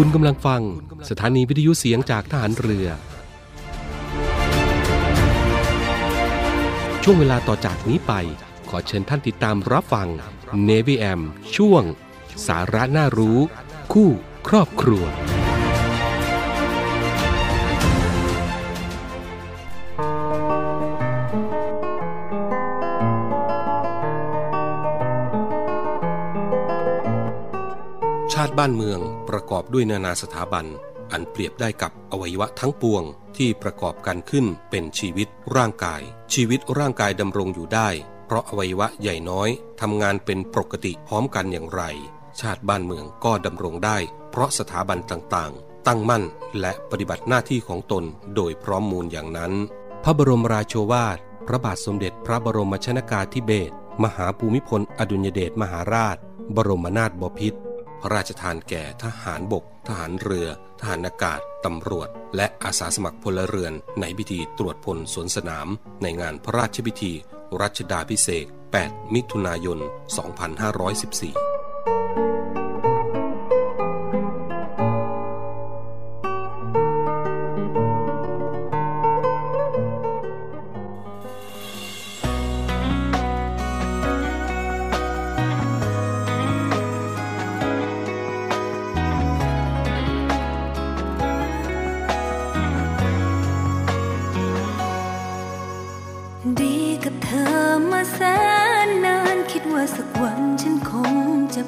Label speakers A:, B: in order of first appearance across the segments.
A: คุณกำลังฟังสถานีวิทยุเสียงจากทหารเรือ ช่วงเวลาต่อจากนี้ไป ขอเชิญท่านติดตามรับฟัง Navy AM ช่วง สาระน่ารู้ คู่ครอบครัวาติบ้านเมืองประกอบด้วยนานาสถาบัน อันเปรียบได้กับอวัยวะทั้งปวงที่ประกอบกันขึ้นเป็นชีวิตร่างกาย ชีวิตร่างกายดำรงอยู่ได้ เพราะอวัยวะใหญ่น้อยทำงานเป็นปกติพร้อมกันอย่างไร ชาติบ้านเมืองก็ดำรงได้ เพราะสถาบันต่างๆ ตั้งมั่นและปฏิบัติหน้าที่ของตนโดยพร้อมมูลอย่างนั้น พระบรมราโชวาท พระบาทสมเด็จพระบรมชนากาธิเบศรมหาภูมิพลอดุลยเดชมหาราช บรมนาถบพิตร ระราชทานแก่ทหารบก ทหารเรือ ทหารอากาศ ตำรวจ และอาสาสมัครพลเรือน ในพิธีตรวจพลสวนสนาม ในงานพระราชพิธี รัชดาพิเศษ 8 มิถุนายน 2514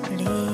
B: จ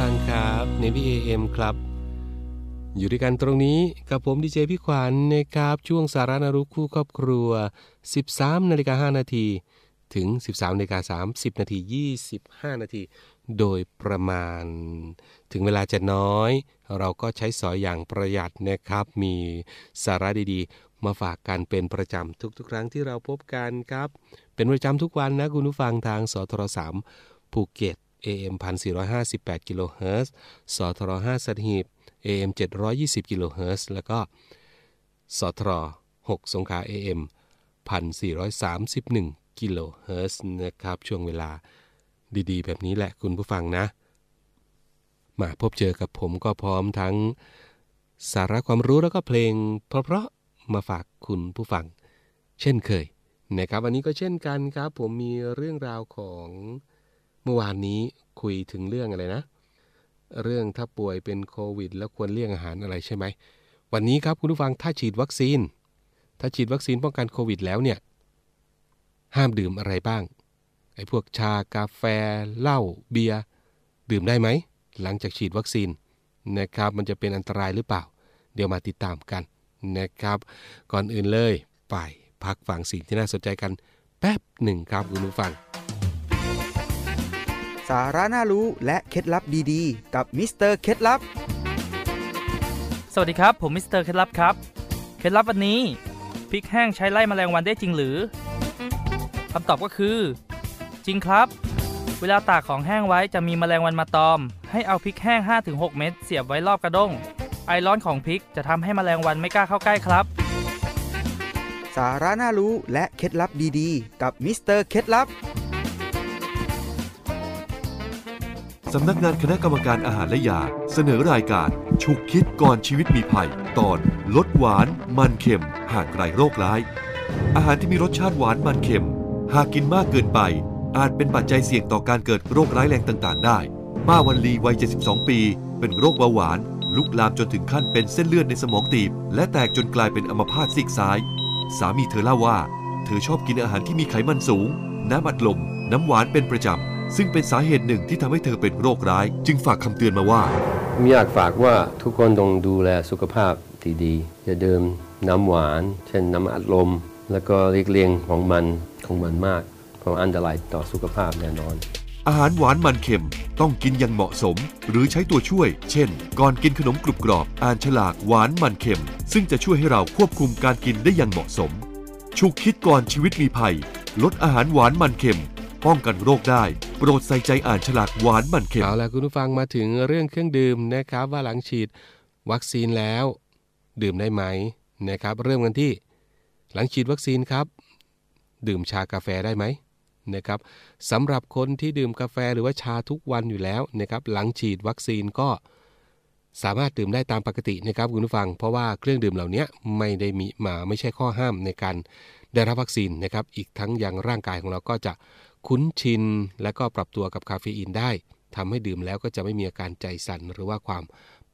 B: ฟังครับในพีเอ็มครั
A: บ อยู่ด้วยกันตรงนี้กับผมดีเจพี่ขวัญนะครับช่วงสาระนารุคู่ครอบครัว 13นาฬิกา5นาทีถึง 13นาฬิกา30นาที25 นาที โดยประมาณ ถึงเวลาจะน้อย เราก็ใช้สอยอย่างประหยัดนะครับ มีสาระดีๆ มาฝากกันเป็นประจำทุกๆ ครั้งที่เราพบกันครับ เป็นประจำทุกวันนะคุณผู้ฟังทางสทร3ภูเก็ต AM 1458กิโลเฮิรตซ์สทร5สัตหีบ AM 720กิโลเฮิรตซ์แล้วก็สทร6สงขลา AM 1431กิโลเฮิรตซ์นะครับ ช่วงเวลาดีๆ แบบนี้แหละคุณผู้ฟังนะ มาพบเจอกับผมก็พร้อมทั้งสาระความรู้แล้วก็เพลง เพราะๆมาฝากคุณผู้ฟัง เช่นเคยนะครับ วันนี้ก็เช่นกันครับ ผมมีเรื่องราวของ มื่อวานนี้คุยถึงเรื่องอะไรนะ เรื่องถ้าป่วยเป็นโควิด แล้วควรเลี่ยงอาหารอะไรใช่ไหม วันนี้ครับคุณผู้ฟังถ้าฉีดวัคซีน ถ้าฉีดวัคซีนป้องกันโควิดแล้วเนี่ย ห้ามดื่มอะไรบ้าง ไอ้พวกชากาแฟเหล้าเบียร์ดื่มได้ไหม หลังจากฉีดวัคซีนนะครับ มันจะเป็นอันตรายหรือเปล่า เดี๋ยวมาติดตามกันนะครับ ก่อนอื่นเลย ไปพักฟังสิ่งที่น่าสนใจกันแป๊บหนึ่งครับคุณผู้ฟัง
C: สาระน่ารู้และเคล็ดลับดีๆ กับมิสเตอร์เคล็ดลับ
D: สวัสดีครับ ผมมิสเตอร์เคล็ดลับครับ เคล็ดลับวันนี้พริกแห้งใช้ไล่แมลงวันได้จริงหรือคำตอบก็คือ จริงครับ เวลาตากของแห้งไว้จะมีแมลงวันมาตอม ให้เอาพริกแห้ง 5-6 เม็ดเสียบไว้รอบกระด้ง ไอร้อนของพริกจะทำให้แมลงวันไม่กล้าเข้าใกล้ครับ
C: สาระน่ารู้และเคล็ดลับดีๆ กับมิสเตอร์เคล็ดลับ
E: สำนักงานคณะกรรมการอาหารและยา เสนอรายการ ฉุกคิดก่อนชีวิตมีภัย ตอน ลดหวาน มันเค็มห่างไกลโรคร้าย อาหารที่มีรสชาติหวานมันเค็ม หากกินมากเกินไป อาจเป็นปัจจัยเสี่ยงต่อการเกิดโรคร้ายแรงต่างๆ ได้ ป้าวันลีวัย 72 ปี เป็นโรคเบาหวาน ลุกลามจนถึงขั้นเป็นเส้นเลือดในสมองตีบ และแตกจนกลายเป็นอัมพาตซีกซ้าย สามีเธอเล่าว่า เธอชอบกินอาหารที่มีไขมันสูง น้ำอัดลม น้ำหวานเป็นประจำ ซึ่งเป็นสาเหตุหนึ่งที่ทำให้เธอเป็นโรคร้าย จึงฝากคำเตือนมาว่า
F: ผมอยากฝากว่าทุกคนต้องดูแลสุขภาพที่ดีอย่าดื่มน้ำหวาน เช่นน้ำอัดลม แล้วก็เลีกเลี่ยงของมันของมันมาก เพราะอันตรายต่อสุขภาพแน่นอน
E: อาหารหวานมันเค็มต้องกินอย่างเหมาะสม หรือใช้ตัวช่วย เช่น ก่อนกินขนมกรุบกรอบ อ่านฉลากหวานมันเค็ม ซึ่งจะช่วยให้เราควบคุมการกินได้อย่างเหมาะสม ฉุกคิดก่อนชีวิตมีภัย ลดอาหารหวานมันเค็ม ป้องกันโรคได้ โปรดใส่ใจอ่านฉลากหวานมันเค็ม
A: เอาล่ะคุณผู้ฟังมาถึงเรื่องเครื่องดื่มนะครับ ว่าหลังฉีดวัคซีนแล้ว ดื่มได้ไหมนะครับ เริ่มกันที่ หลังฉีดวัคซีนครับ ดื่มชากาแฟได้ไหมนะครับสำหรับคนที่ดื่มกาแฟหรือว่าชาทุกวันอยู่แล้วนะครับหลังฉีดวัคซีนก็สามารถดื่มได้ตามปกตินะครับคุณผู้ฟัง เพราะว่าเครื่องดื่มเหล่านี้ไม่ได้มีมาไม่ใช่ข้อห้ามในการได้รับวัคซีนนะครับ อีกทั้งยังร่างกายของเราก็จะ คุ้นชิน และก็ปรับตัวกับคาเฟอีนได้ทำให้ดื่มแล้วก็จะไม่มีอาการใจสั่นหรือว่าความ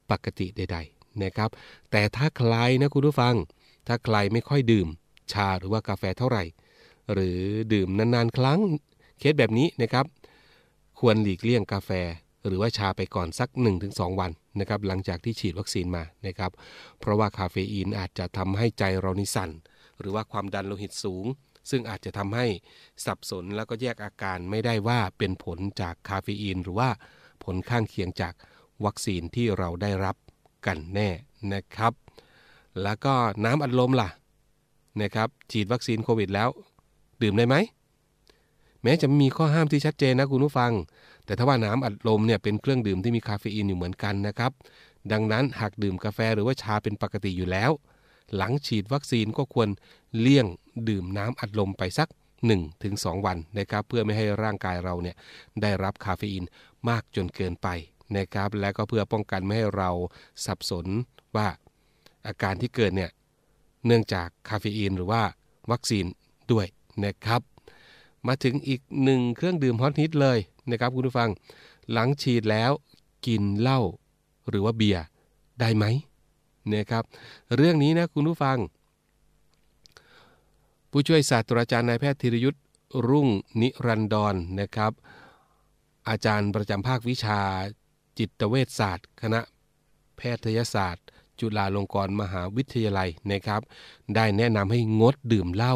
A: ปกติใด ๆนะครับ แต่ถ้าใครนะคุณผู้ฟัง ถ้าใครไม่ค่อยดื่ม ชาหรือว่ากาแฟเท่าไหร่ หรือดื่มนานๆ ครั้งเคสแบบนี้นะครับ ควรหลีกเลี่ยงกาแฟหรือว่าชาไปก่อนสัก 1-2 วันนะครับหลังจากที่ฉีดวัคซีนมานะครับเพราะว่าคาเฟอีนอาจจะทำให้ใจเรานิสั่นหรือว่าความดันโลหิตสูง ซึ่งอาจจะทำให้สับสนแล้วก็แยกอาการไม่ได้ว่าเป็นผลจากคาเฟอีน หรือว่าผลข้างเคียงจากวัคซีนที่เราได้รับกันแน่นะครับ แล้วก็น้ำอัดลมล่ะนะครับฉีดวัคซีนโควิดแล้ว ดื่มได้ไหม แม้จะมีข้อห้ามที่ชัดเจนนะคุณผู้ฟัง แต่ถ้าว่าน้ำอัดลมเนี่ยเป็นเครื่องดื่มที่มีคาเฟอีนอยู่เหมือนกันนะครับ ดังนั้นหากดื่มกาแฟหรือว่าชาเป็นปกติอยู่แล้ว หลังฉีดวัคซีนก็ควรเลี่ยง ดื่มน้ำอัดลมไปสัก 1-2 วันนะครับเพื่อไม่ให้ร่างกายเราเนี่ยได้รับคาเฟอีนมากจนเกินไปนะครับและก็เพื่อป้องกันไม่ให้เราสับสนว่าอาการที่เกิดเนี่ยเนื่องจากคาเฟอีนหรือว่าวัคซีนด้วยนะครับ มาถึงอีกหนึ่งเครื่องดื่มฮอตฮิตเลยนะครับคุณผู้ฟัง หลังฉีดแล้วกินเหล้าหรือว่าเบียร์ได้ไหมนะครับ เรื่องนี้นะคุณผู้ฟัง ผู้ช่วยศาสตราจารย์นายแพทย์ธีรยุทธ์รุ่งนิรันดรนะครับ อาจารย์ประจำภาควิชาจิตเวชศาสตร์ คณะแพทยศาสตร์ จุฬาลงกรณ์มหาวิทยาลัยนะครับ ได้แนะนำให้งดดื่มเหล้า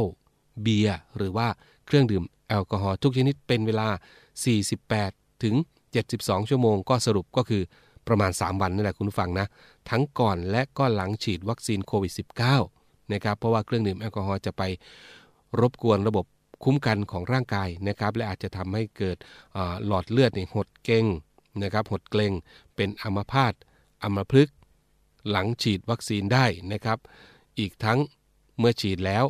A: เบียร์หรือว่าเครื่องดื่มแอลกอฮอล์ทุกชนิดเป็นเวลา 48 ถึง 72 ชั่วโมงก็สรุปก็คือประมาณ 3 วันนั่นแหละคุณผู้ฟังนะ ทั้งก่อนและก็หลังฉีดวัคซีนโควิด -19 นะครับ เพราะว่าเครื่องดื่มแอลกอฮอล์จะไปรบกวนระบบคุ้มกันของร่างกายนะครับ และอาจจะทำให้เกิดหลอดเลือดหดเกร็งนะครับ หดเกร็งเป็นอัมพาตอัมพฤกษ์หลังฉีดวัคซีนได้นะครับ อีกทั้งเมื่อฉีดแล้ว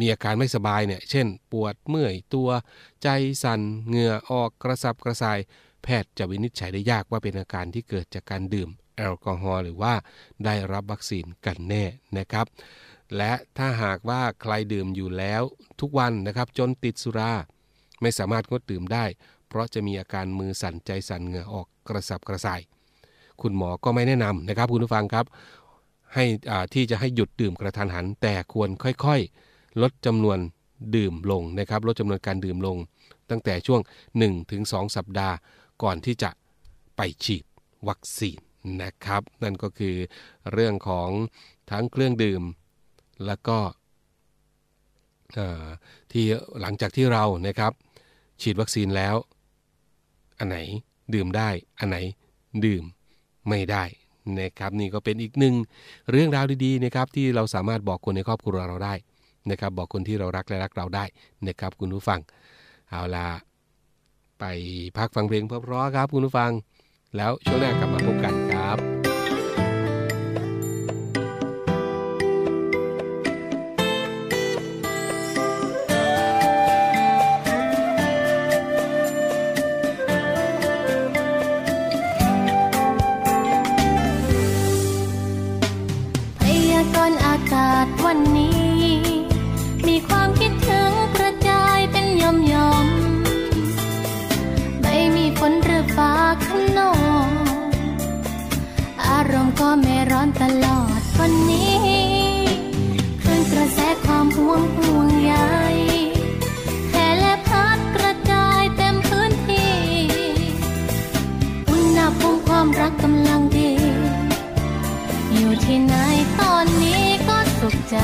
A: มีอาการไม่สบายเนี่ย เช่น ปวดเมื่อยตัวใจสัน่นเหงื่อออกกระสับกระส่าย แพทย์จะวินิจฉัยได้ยากว่าเป็นอาการที่เกิดจากการดื่ม แอลกอฮอล์หรือว่าได้รับวัคซีนกันแน่นะครับ และถ้าหากว่าใครดื่มอยู่แล้วทุกวันนะครับจนติดสุรา ไม่สามารถงดดื่มได้ เพราะจะมีอาการมือสั่นใจสั่นเหงื่อออกกระสับกระส่าย คุณหมอก็ไม่แนะนำนะครับ คุณผู้ฟังครับ ให้ที่จะให้หยุดดื่มกระทันหัน แต่ควรค่อยๆ ลดจำนวนดื่มลงนะครับ ลดจำนวนการดื่มลง ตั้งแต่ช่วง 1-2 สัปดาห์ก่อนที่จะไปฉีดวัคซีน นะครับ นั่นก็คือเรื่องของทั้งเครื่องดื่ม แล้วก็ที่หลังจากที่เรานะครับ ฉีดวัคซีนแล้ว อันไหนดื่มได้ อันไหนดื่มไม่ได้นะครับนี่ก็เป็นอีกหนึ่งเรื่องราวดีๆนะครับที่เราสามารถบอกคนในครอบครัวเราได้นะครับ บอกคนที่เรารักและรักเราได้นะครับ คุณผู้ฟังเอาละไปพักฟังเพลงเพราะๆครับคุณผู้ฟัง แล้วช่วงหน้ากลับมาพบกัน ที่ไห
G: นตอ
A: นนี้ก็สุขใจ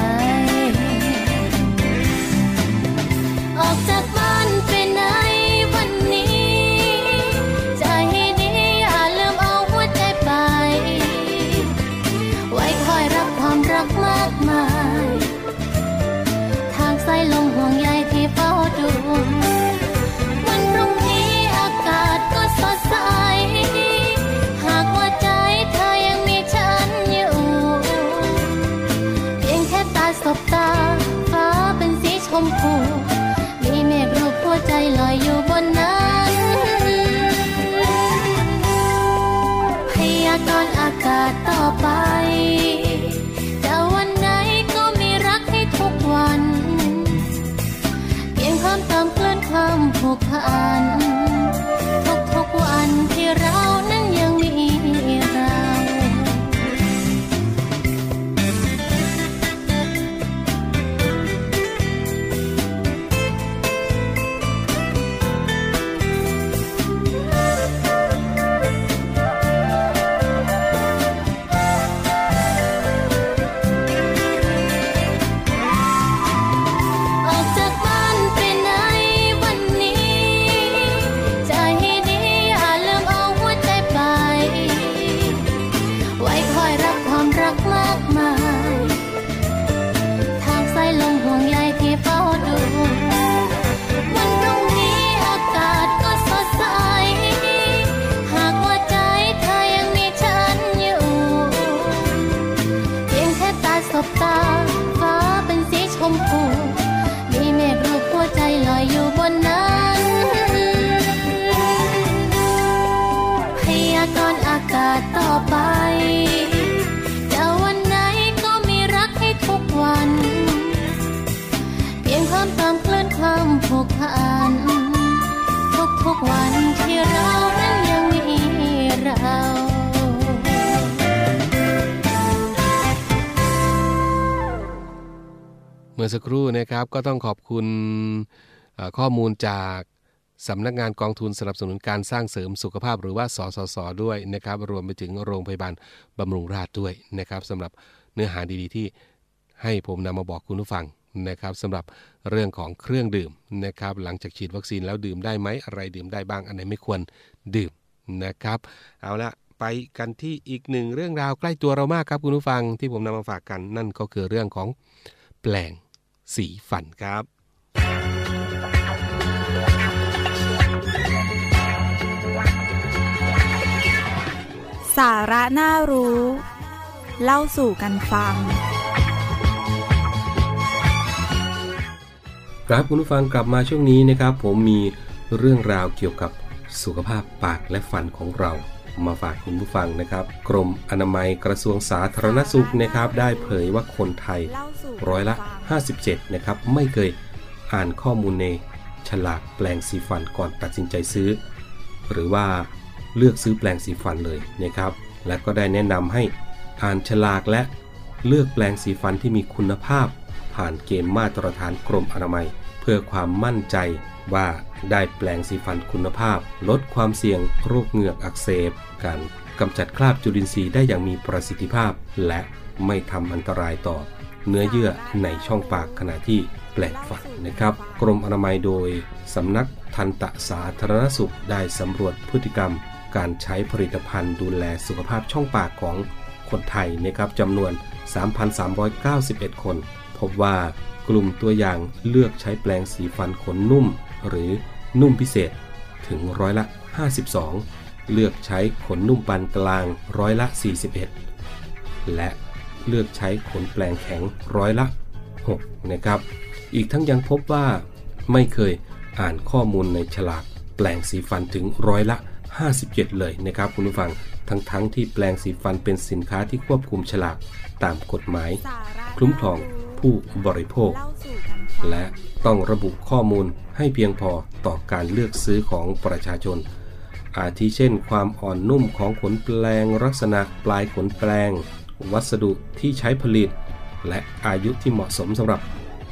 A: นะครับ ก็ต้องขอบคุณข้อมูลจากสำนักงานกองทุนสนับสนุนการสร้างเสริมสุขภาพหรือว่าสสสด้วยนะครับ รวมไปถึงโรงพยาบาลบำรุงราษฎร์ด้วยนะครับสำหรับเนื้อหาดีๆที่ให้ผมนำมาบอกคุณผู้ฟังนะครับสำหรับเรื่องของเครื่องดื่มนะครับ หลังจากฉีดวัคซีนแล้วดื่มได้ไหมอะไรดื่มได้บ้างอันไหนไม่ควรดื่มนะครับ เอาละไปกันที่อีกหนึ่งเรื่องราวใกล้ตัวเรามากครับคุณผู้ฟังที่ผมนำมาฝากกันนั่นก็คือเรื่องของแปลง สีฟันครับ
H: สาระน่ารู้ เล่าสู่กันฟัง
A: ครับคุณผู้ฟังกลับมาช่วงนี้นะครับ ผมมีเรื่องราวเกี่ยวกับสุขภาพปากและฟันของเรา มาฝากคุณผู้ฟังนะครับ กรมอนามัยกระทรวงสาธารณสุขนะครับ ได้เผยว่าคนไทยร้อยละ 57 นะครับ ไม่เคยอ่านข้อมูลในฉลากแปลงสีฟันก่อนตัดสินใจซื้อ หรือว่าเลือกซื้อแปลงสีฟันเลยนะครับ และก็ได้แนะนำให้อ่านฉลากและเลือกแปลงสีฟันที่มีคุณภาพ ผ่านเกณฑ์มาตรฐานกรมอนามัย เพื่อความมั่นใจ ว่าได้แปลงสีฟันคุณภาพ ลดความเสี่ยงโรคเหงือกอักเสบ การกำจัดคราบจุลินทรีย์ได้อย่างมีประสิทธิภาพ และไม่ทำอันตรายต่อ เนื้อเยื่อในช่องปากขณะที่แปลงฟันนะครับ กรมอนามัยโดยสำนักทันตสาธารณสุขได้สำรวจพฤติกรรม การใช้ผลิตภัณฑ์ดูแลสุขภาพช่องปากของคนไทยนะครับจำนวน 3,391 คน พบว่ากลุ่มตัวอย่างเลือกใช้แปลงสีฟันขนนุ่ม หรือนุ่มพิเศษถึงร้อยละ 52 เลือกใช้ขนนุ่มปานกลางร้อยละ 41 และเลือกใช้ขนแปลงแข็งร้อยละ 6 นะครับ อีกทั้งยังพบว่าไม่เคยอ่านข้อมูลในฉลากแปลงสีฟันถึงร้อยละ 57 เลยนะครับคุณผู้ฟัง ทั้งๆทที่แปลงสีฟันเป็นสินค้าที่ควบคุมฉลากตามกฎหมาย คุ้มครองผู้บริโภค และต้องระบุข้อมูลให้เพียงพอต่อการเลือกซื้อของประชาชน อาทิเช่น ความอ่อนนุ่มของขนแปลง ลักษณะปลายขนแปลง วัสดุที่ใช้ผลิต และอายุที่เหมาะสมสำหรับ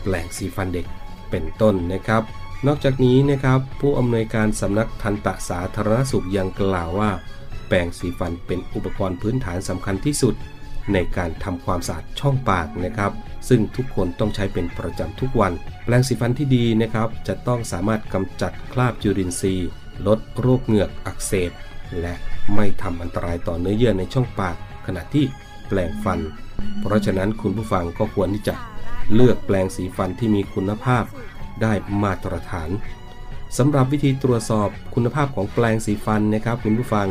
A: แปลงสีฟันเด็กเป็นต้นนะครับ นอกจากนี้นะครับผู้อำนวยการสำนักทันตสาธารณสุขยังกล่าวว่า แปรงสีฟันเป็นอุปกรณ์พื้นฐานสำคัญที่สุด ในการทำความสะอาดช่องปากนะครับ ซึ่งทุกคนต้องใช้เป็นประจำทุกวัน แปรงสีฟันที่ดีนะครับ จะต้องสามารถกำจัดคราบจุลินทรีย์ ลดโรคเหงือกอักเสบ และไม่ทำอันตรายต่อเนื้อเยื่อในช่องปาก ขณะที่แปลงฟัน เพราะฉะนั้นคุณผู้ฟังก็ควรที่จะเลือกแปลงสีฟันที่มีคุณภาพ ได้มาตรฐานสำหรับวิธีตรวจสอบคุณภาพของแปลงสีฟันนะครับ คุณผู้ฟัง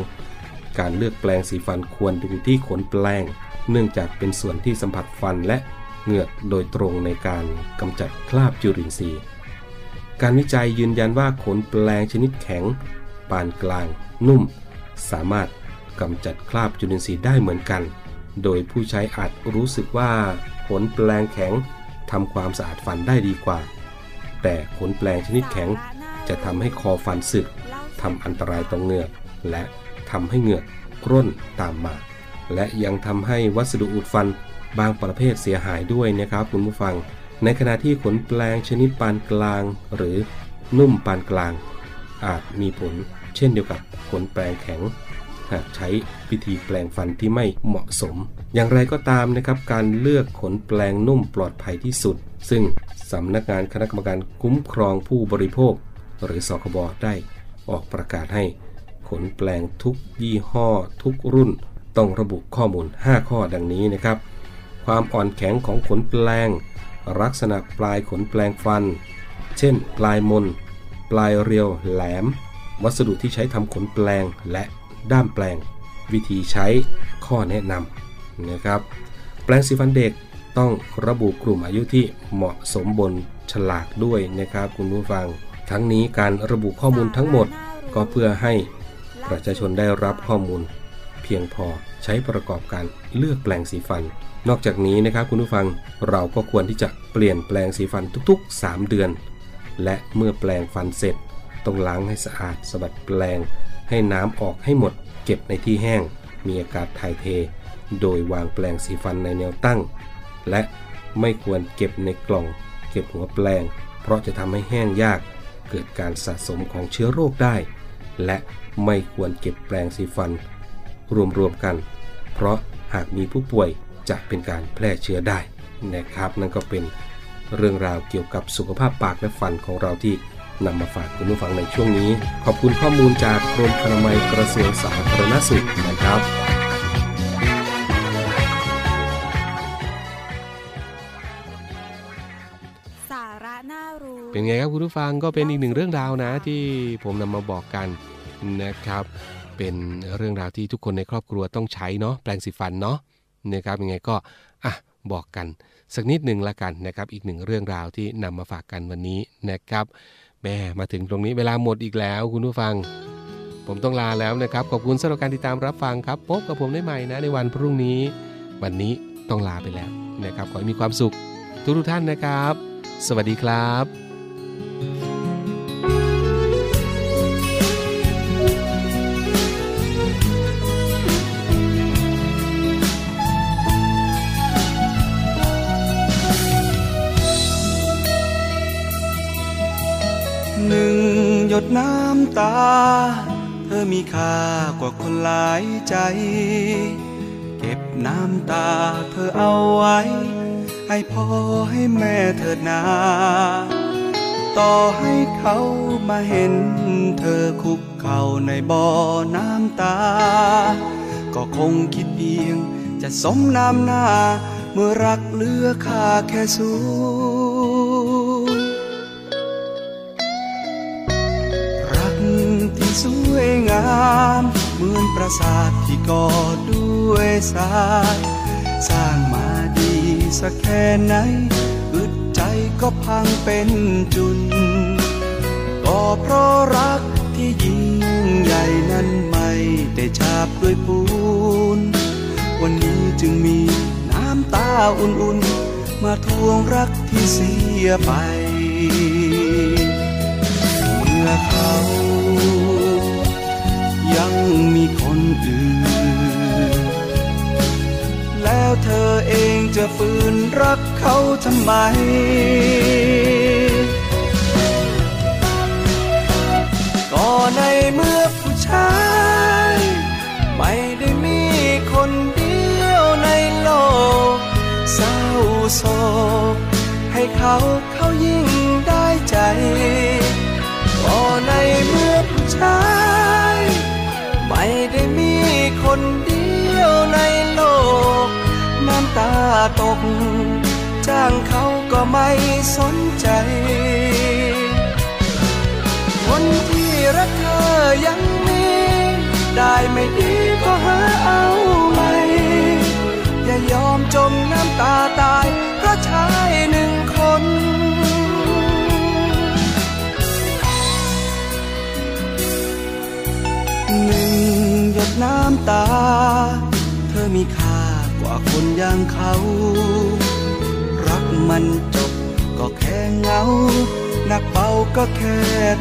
A: การเลือกแปลงสีฟันควรดูที่ขนแปลง เนื่องจากเป็นส่วนที่สัมผัสฟันและเหงือกโดยตรงในการกำจัดคราบจุลินทรีย์ การวิจัยยืนยันว่าขนแปลงชนิดแข็ง ปานกลาง นุ่ม สามารถกำจัดคราบจุลินทรีย์ได้เหมือนกัน โดยผู้ใช้อาจรู้สึกว่าขนแปลงแข็งทำความสะอาดฟันได้ดีกว่า แต่ขนแปลงชนิดแข็งจะทำให้คอฟันสึกทำอันตรายต่อเหงือก และทำให้เหงือกร่นตามมา และยังทำให้วัสดุอุดฟันบางประเภทเสียหายด้วยนะครับคุณผู้ฟัง ในขณะที่ขนแปลงชนิดปานกลาง หรือนุ่มปานกลาง อาจมีผลเช่นเดียวกับขนแปลงแข็ง หากใช้วิธีแปลงฟันที่ไม่เหมาะสม อย่างไรก็ตามนะครับการเลือกขนแปลงนุ่มปลอดภัยที่สุด ซึ่งสำนักงานคณะกรรมการคุ้มครองผู้บริโภค หรือสคบได้ออกประกาศให้ขนแปลงทุกยี่ห้อ ทุกรุ่น ต้องระบุข้อมูล 5 ข้อดังนี้นะครับ ความอ่อนแข็งของขนแปลง ลักษณะปลายขนแปลงฟัน เช่น ปลายมน ปลายเรียวแหลม วัสดุที่ใช้ทำขนแปลงและด้ามแปลง วิธีใช้ข้อแนะนำนะครับ แปลงสีฟันเด็กต้องระบุกลุ่มอายุที่เหมาะสมบนฉลากด้วยนะครับคุณผู้ฟัง ทั้งนี้การระบุข้อมูลทั้งหมดก็เพื่อให้ประชาชนได้รับข้อมูล เพียงพอใช้ประกอบการเลือกแปลงสีฟัน นอกจากนี้นะครับคุณผู้ฟังเราก็ควรที่จะเปลี่ยนแปลงสีฟันทุกๆ 3 เดือน และเมื่อแปลงฟันเสร็จ ต้องล้างให้สะอาดสะบัดแปลง ให้น้ำออกให้หมด เก็บในที่แห้ง มีอากาศถ่ายเท โดยวางแปลงสีฟันในแนวตั้ง และไม่ควรเก็บในกล่องเก็บหัวแปลง เพราะจะทำให้แห้งยากเกิดการสะสมของเชื้อโรคได้ และไม่ควรเก็บแปลงสีฟัน รวมๆกัน เพราะหากมีผู้ป่วยจะเป็นการแพร่เชื้อได้นะครับ นั่นก็เป็นเรื่องราวเกี่ยวกับสุขภาพปากและฟันของเราที่นำมาฝากคุณผู้ฟังในช่วงนี้ ขอบคุณข้อมูลจากกรมอนามัยกระทรวงสาธารณสุขนะครับ
H: สาระน่ารู้
A: เป็นไงครับคุณผู้ฟังก็เป็นอีกหนึ่งเรื่องราวนะที่ผมนำมาบอกกันนะครับ เป็นเรื่องราวที่ทุกคนในครอบครัวต้องใช้เนาะแปลงสีฟันเนาะนะครับยังไงก็อะบอกกันสักนิดหนึ่งละกันนะครับอีกหนึ่งเรื่องราวที่นำมาฝากกันวันนี้นะครับแม่มาถึงตรงนี้เวลาหมดอีกแล้วคุณผู้ฟัง ผมต้องลาแล้วนะครับ ขอบคุณสำหรับการติดตามรับฟังครับพบกับผมได้ใหม่นะในวันพรุ่งนี้ วันนี้ต้องลาไปแล้วนะครับ ขอให้มีความสุขทุกทุกท่านนะครับ สวัสดีครับ
I: ดน้ำตา เธอมีค่ากว่าคนหลายใจ เก็บน้ำตาเธอเอาไว้ ให้พ่อให้แม่เถิดนา ต่อให้เขามาเห็น เธอคุกเข่าในบ่อน้ำตา ก็คงคิดเพียงจะสมน้ำหน้า เมื่อรักเหลือค่าแค่สู วยงามเหมือนปราสาทที่ก่อด้วยทรายสร้างมาดีสักแค่ไหนอึดใจก็พังเป็นจุน ก็เพราะรักที่ยิ่งใหญ่นั้นไม่ได้ฉาบด้วยปูน วันนี้จึงมีน้ำตาอุ่นๆ มาทวงรักที่เสียไป เมื่อเขา เธอเองจะฝืนรักเขาทำไม ก็ในเมื่อผู้ชาย ไม่ได้มีคนเดียวในโลกเศร้าโศกให้เขาเขายิ่งได้ใจก็ในเมื่อผู้ชาย ไม่ได้มีคนเดียว น้ำตาตก จ้างเขาก็ไม่สนใจ คนที่รักเธอยังมี ได้ไม่ดีก็หาเอาใหม่อย่ายอมจมน้ำตาตายเพราะชายหนึ่งคนหนึ่งหยดน้ำตา ว่าคนอย่างเขา รักมันจบก็แค่เหงา หนักเบาก็แค่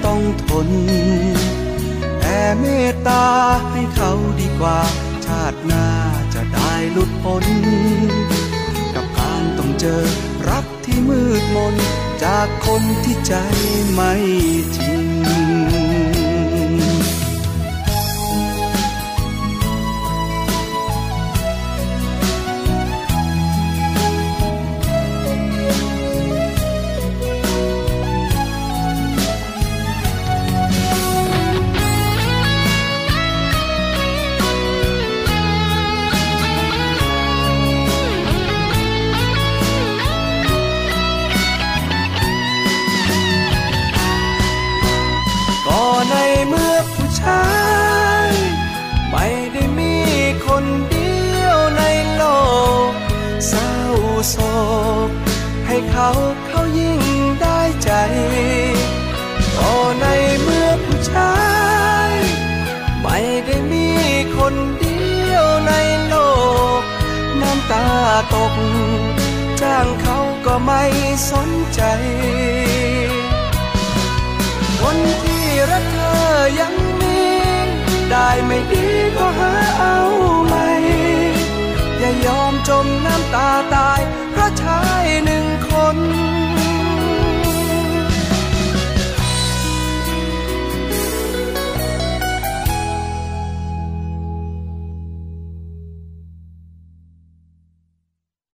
I: ต้องทน แต่เมตตาให้เขาดีกว่า ชาติหน้าจะได้หลุดพ้น กับการต้องเจอรักที่มืดมน จากคนที่ใจไม่จริง เขาเขายิ่งได้ใจก็ในเมื่อผู้ชาย ไม่ได้มีคนเดียวในโลก น้ำตาตก จ้างเขาก็ไม่สนใจ คนที่รักเธอยังมี ได้ไม่ดีก็หาเอาใหม่ อย่ายอมจมน้ำตาตาย เพราะใช่หนึ่ง น